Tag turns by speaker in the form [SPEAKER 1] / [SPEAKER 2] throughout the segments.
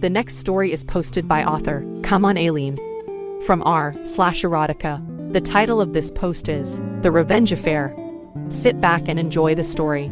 [SPEAKER 1] The next story is posted by author Come on Aileen from r slash erotica. The title of this post is The Revenge Affair. Sit back and enjoy the story.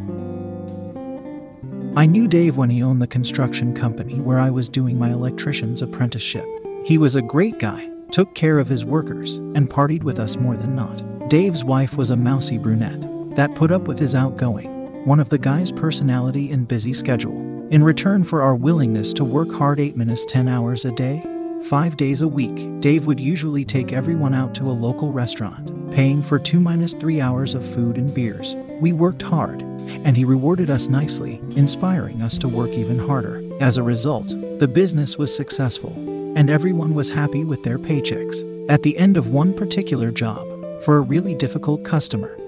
[SPEAKER 2] I knew Dave when he owned the construction company where I was doing my electrician's apprenticeship. He was a great guy, took care of his workers, and partied with us more than not. Dave's wife was a mousy brunette that put up with his outgoing, one of the guy's personality and busy schedule. In return for our willingness to work hard 8 minutes 10 hours a day, 5 days a week, Dave would usually take everyone out to a local restaurant, paying for 2 minus 3 hours of food and beers. We worked hard, and he rewarded us nicely, inspiring us to work even harder. As a result, the business was successful, and everyone was happy with their paychecks. At the end of one particular job, for a really difficult customer,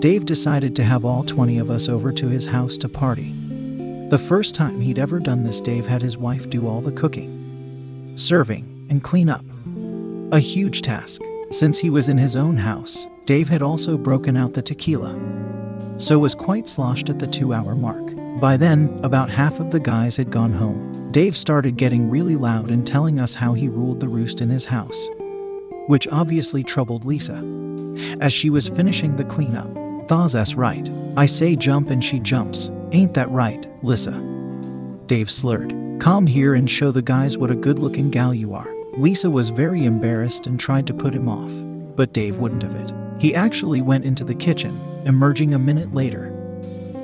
[SPEAKER 2] Dave decided to have all 20 of us over to his house to party. The first time he'd ever done this, Dave had his wife do all the cooking, serving, and clean up. A huge task. Since he was in his own house, Dave had also broken out the tequila, so was quite sloshed at the two hour mark. By then, about half of the guys had gone home. Dave started getting really loud and telling us how he ruled the roost in his house, which obviously troubled Lisa. As she was finishing the cleanup, Thaw's us right. I say jump and she jumps. Ain't that right, Lisa? Dave slurred. Come here and show the guys what a good looking gal you are. Lisa was very embarrassed and tried to put him off, but Dave wouldn't have it. He actually went into the kitchen, emerging a minute later,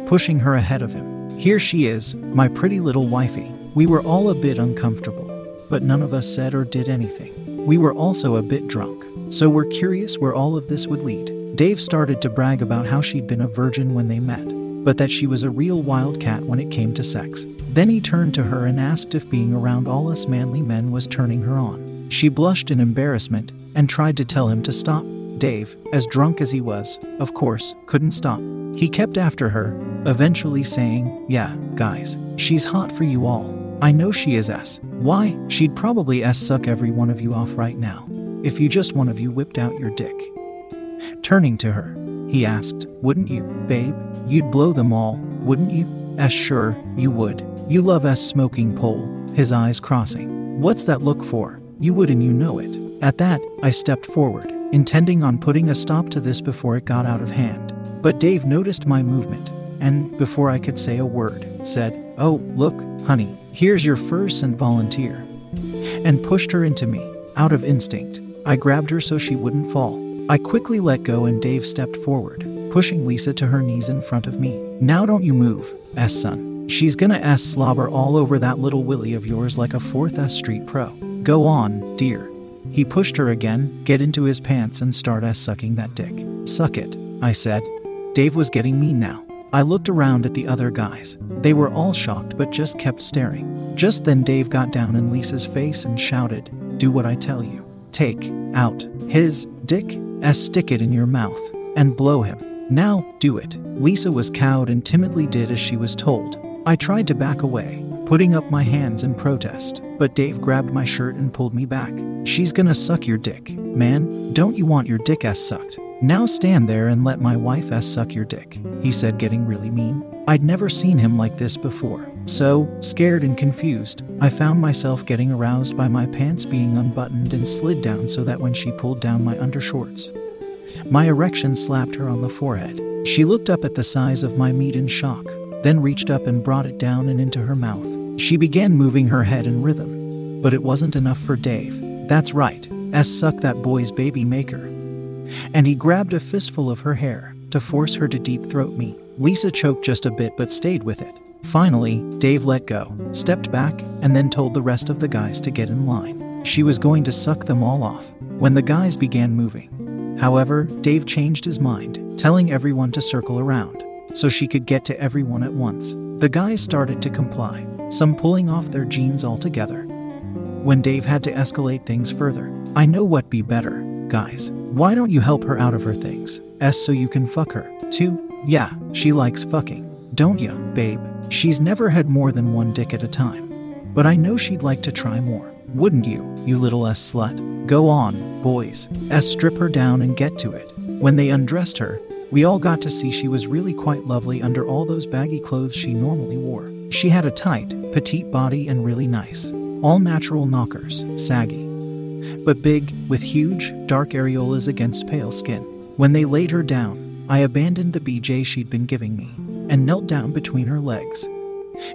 [SPEAKER 2] pushing her ahead of him. Here she is, my pretty little wifey. We were all a bit uncomfortable, but none of us said or did anything. We were also a bit drunk, so we're curious where all of this would lead. Dave started to brag about how she'd been a virgin when they met, but that she was a real wildcat when it came to sex. Then he turned to her and asked if being around all us manly men was turning her on. She blushed in embarrassment and tried to tell him to stop. Dave, as drunk as he was, of course, couldn't stop. He kept after her, eventually saying, Yeah, guys, she's hot for you all. I know she is S. Why? She'd probably S suck every one of you off right now. If you just one of you whipped out your dick. Turning to her, he asked, Wouldn't you, babe? You'd blow them all, wouldn't you? As sure, you would. You love S smoking pole, his eyes crossing. What's that look for? You would and you know it. At that, I stepped forward, intending on putting a stop to this before it got out of hand. But Dave noticed my movement, and before I could say a word, said, Oh, look, honey, here's your first and volunteer. And pushed her into me. Out of instinct, I grabbed her so she wouldn't fall. I quickly let go and Dave stepped forward, pushing Lisa to her knees in front of me. Now don't you move, S son. She's gonna S slobber all over that little willy of yours like a 4th S Street pro. Go on, dear. He pushed her again, get into his pants and start S sucking that dick. Suck it, I said. Dave was getting mean now. I looked around at the other guys. They were all shocked but just kept staring. Just then Dave got down in Lisa's face and shouted, Do what I tell you. Take out his dick S stick it in your mouth and blow him. Now, do it. Lisa was cowed and timidly did as she was told. I tried to back away, putting up my hands in protest, but Dave grabbed my shirt and pulled me back. She's gonna suck your dick. Man, don't you want your dick ass sucked? Now stand there and let my wife ass suck your dick, he said, getting really mean. I'd never seen him like this before. So, scared and confused, I found myself getting aroused by my pants being unbuttoned and slid down so that when she pulled down my undershorts, my erection slapped her on the forehead. She looked up at the size of my meat in shock, then reached up and brought it down and into her mouth. She began moving her head in rhythm, but it wasn't enough for Dave. That's right, S suck that boy's baby maker. And he grabbed a fistful of her hair to force her to deep throat me. Lisa choked just a bit but stayed with it. Finally, Dave let go, stepped back, and then told the rest of the guys to get in line. She was going to suck them all off when the guys began moving. However, Dave changed his mind, telling everyone to circle around so she could get to everyone at once. The guys started to comply, some pulling off their jeans altogether. When Dave had to escalate things further, I know what be better, guys. Why don't you help her out of her things? S so you can fuck her. Two, yeah, she likes fucking. Don't ya, babe? She's never had more than one dick at a time. But I know she'd like to try more. Wouldn't you, you little S slut? Go on, boys. S strip her down and get to it. When they undressed her, we all got to see she was really quite lovely under all those baggy clothes she normally wore. She had a tight, petite body and really nice, all natural knockers, saggy, but big, with huge, dark areolas against pale skin. When they laid her down, I abandoned the BJ she'd been giving me and knelt down between her legs,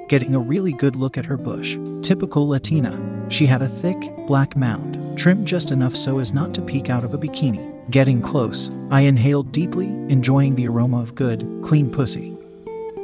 [SPEAKER 2] getting a really good look at her bush. Typical Latina, she had a thick, black mound, trimmed just enough so as not to peek out of a bikini. Getting close, I inhaled deeply, enjoying the aroma of good, clean pussy.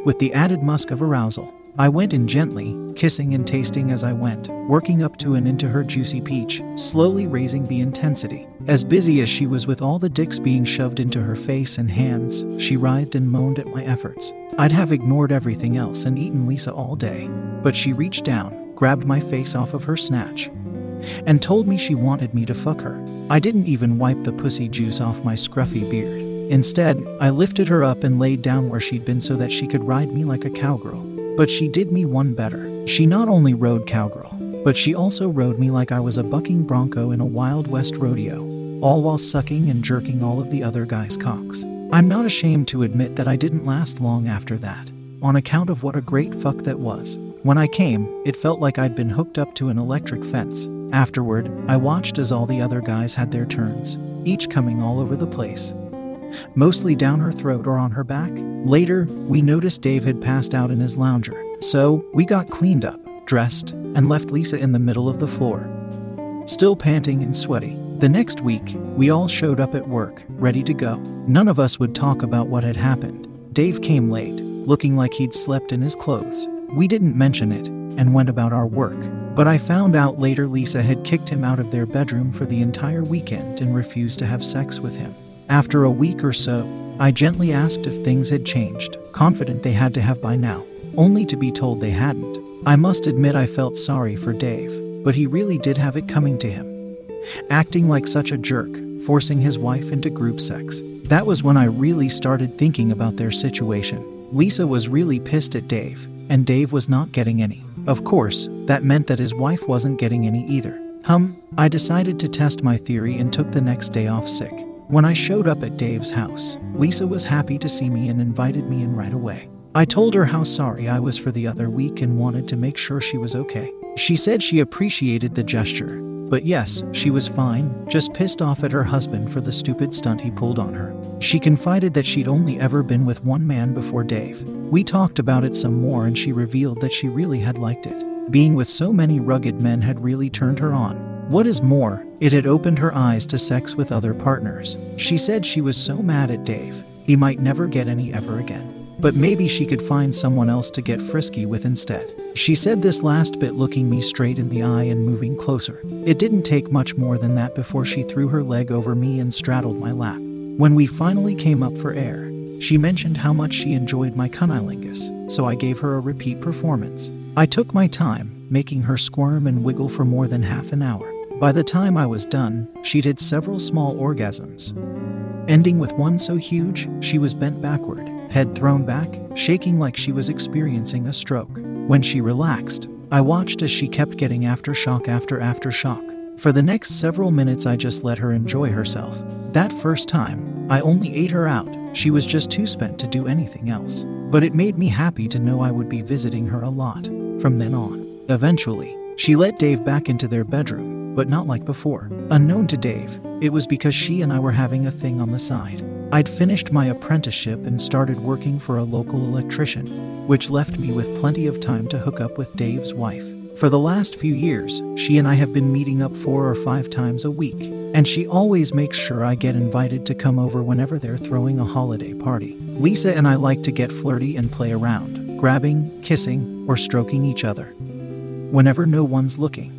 [SPEAKER 2] With the added musk of arousal, I went in gently, kissing and tasting as I went, working up to and into her juicy peach, slowly raising the intensity. As busy as she was with all the dicks being shoved into her face and hands, she writhed and moaned at my efforts. I'd have ignored everything else and eaten Lisa all day, but she reached down, grabbed my face off of her snatch, and told me she wanted me to fuck her. I didn't even wipe the pussy juice off my scruffy beard. Instead, I lifted her up and laid down where she'd been so that she could ride me like a cowgirl. But she did me one better. She not only rode cowgirl, but she also rode me like I was a bucking bronco in a Wild West rodeo, all while sucking and jerking all of the other guys' cocks. I'm not ashamed to admit that I didn't last long after that, on account of what a great fuck that was. When I came, it felt like I'd been hooked up to an electric fence. Afterward, I watched as all the other guys had their turns, each coming all over the place. Mostly down her throat or on her back. Later, we noticed Dave had passed out in his lounger, so we got cleaned up, dressed, and left Lisa in the middle of the floor. Still panting and sweaty. The next week, we all showed up at work, ready to go. None of us would talk about what had happened. Dave came late, looking like he'd slept in his clothes. We didn't mention it and went about our work. But I found out later Lisa had kicked him out of their bedroom for the entire weekend and refused to have sex with him. After a week or so, I gently asked if things had changed, confident they had to have by now, only to be told they hadn't. I must admit I felt sorry for Dave, but he really did have it coming to him. Acting like such a jerk, forcing his wife into group sex. That was when I really started thinking about their situation. Lisa was really pissed at Dave, and Dave was not getting any. Of course, that meant that his wife wasn't getting any either. Hum, I decided to test my theory and took the next day off sick. When I showed up at Dave's house, Lisa was happy to see me and invited me in right away. I told her how sorry I was for the other week and wanted to make sure she was okay. She said she appreciated the gesture, but yes, she was fine, just pissed off at her husband for the stupid stunt he pulled on her. She confided that she'd only ever been with one man before Dave. We talked about it some more and she revealed that she really had liked it. Being with so many rugged men had really turned her on. What is more, it had opened her eyes to sex with other partners. She said she was so mad at Dave, he might never get any ever again. But maybe she could find someone else to get frisky with instead. She said this last bit looking me straight in the eye and moving closer. It didn't take much more than that before she threw her leg over me and straddled my lap. When we finally came up for air, she mentioned how much she enjoyed my cunnilingus, so I gave her a repeat performance. I took my time, making her squirm and wiggle for more than half an hour. By the time I was done, she'd had several small orgasms, ending with one so huge she was bent backward, head thrown back, shaking like she was experiencing a stroke. When she relaxed, I watched as she kept getting aftershock after aftershock. For the next several minutes, I just let her enjoy herself. That first time, I only ate her out. She was just too spent to do anything else. But it made me happy to know I would be visiting her a lot from then on. Eventually, she let Dave back into their bedroom but not like before. Unknown to Dave, it was because she and I were having a thing on the side. I'd finished my apprenticeship and started working for a local electrician, which left me with plenty of time to hook up with Dave's wife. For the last few years, she and I have been meeting up four or five times a week, And she always makes sure I get invited to come over whenever they're throwing a holiday party. Lisa and I like to get flirty and play around, grabbing, kissing, or stroking each other. Whenever no one's looking.